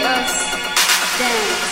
us dance.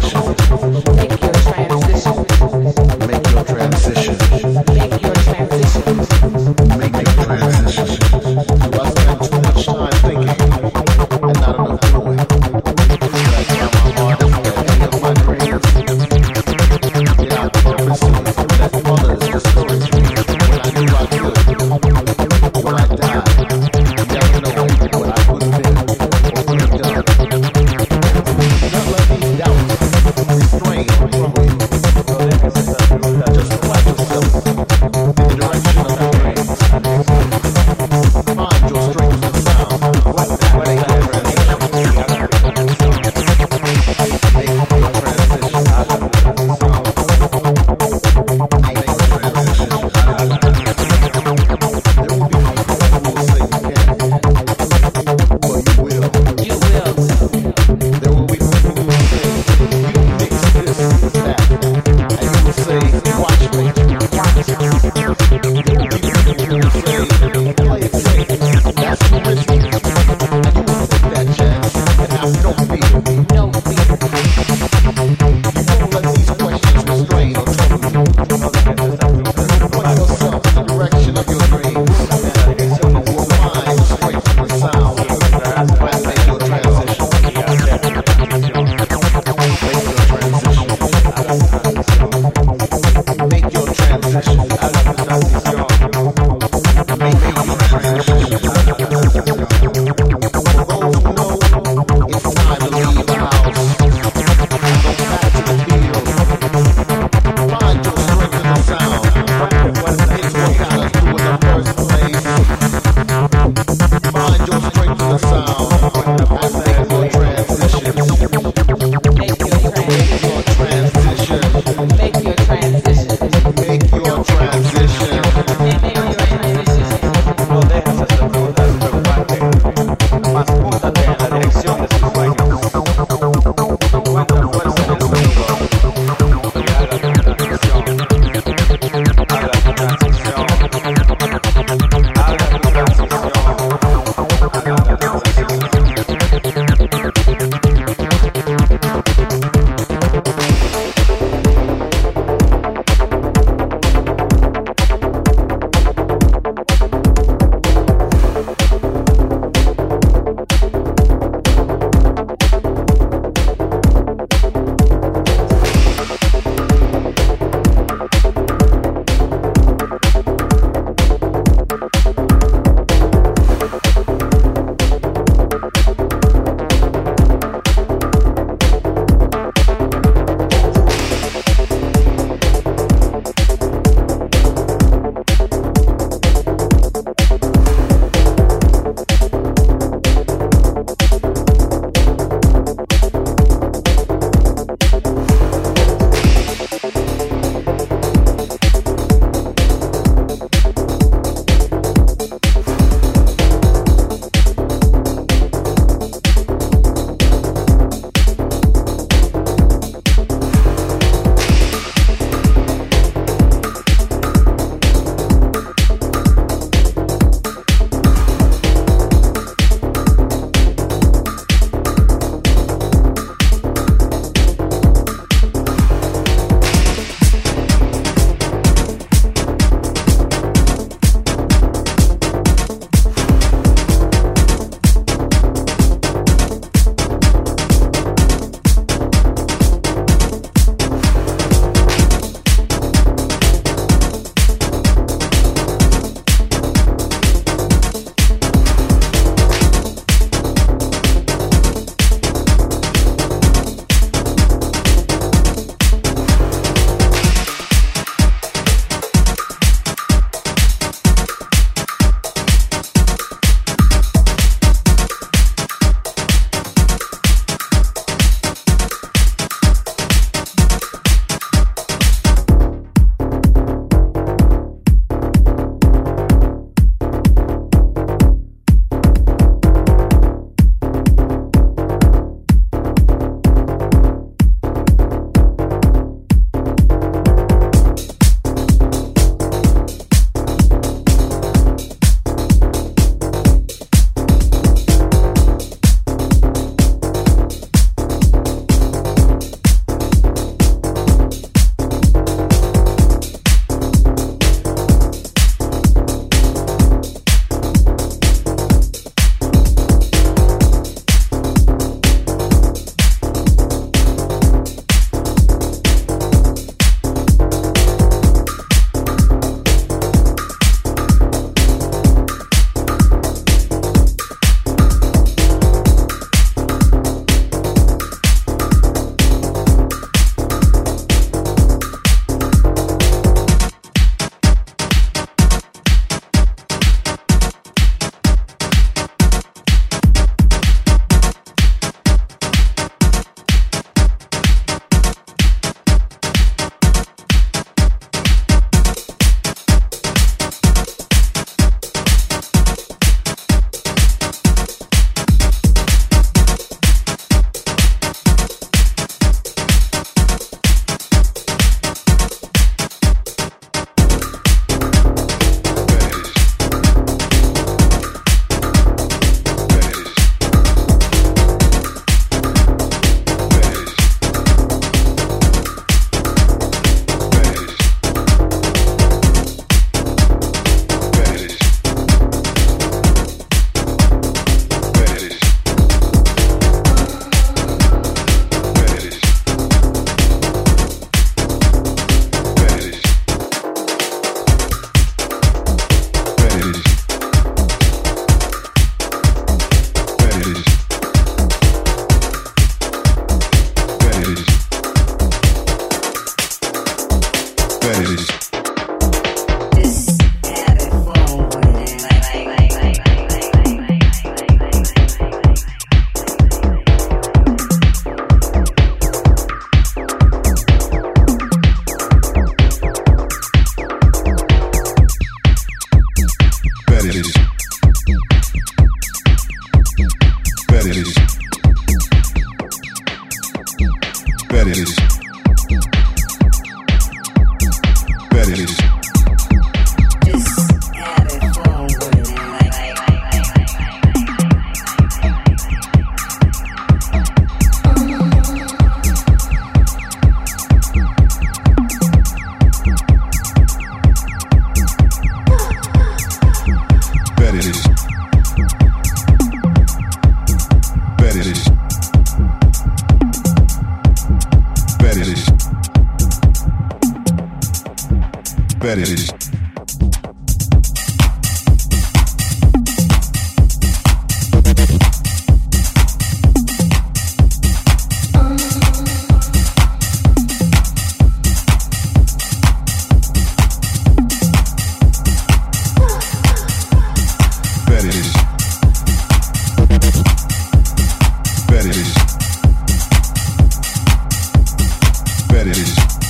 Fetish.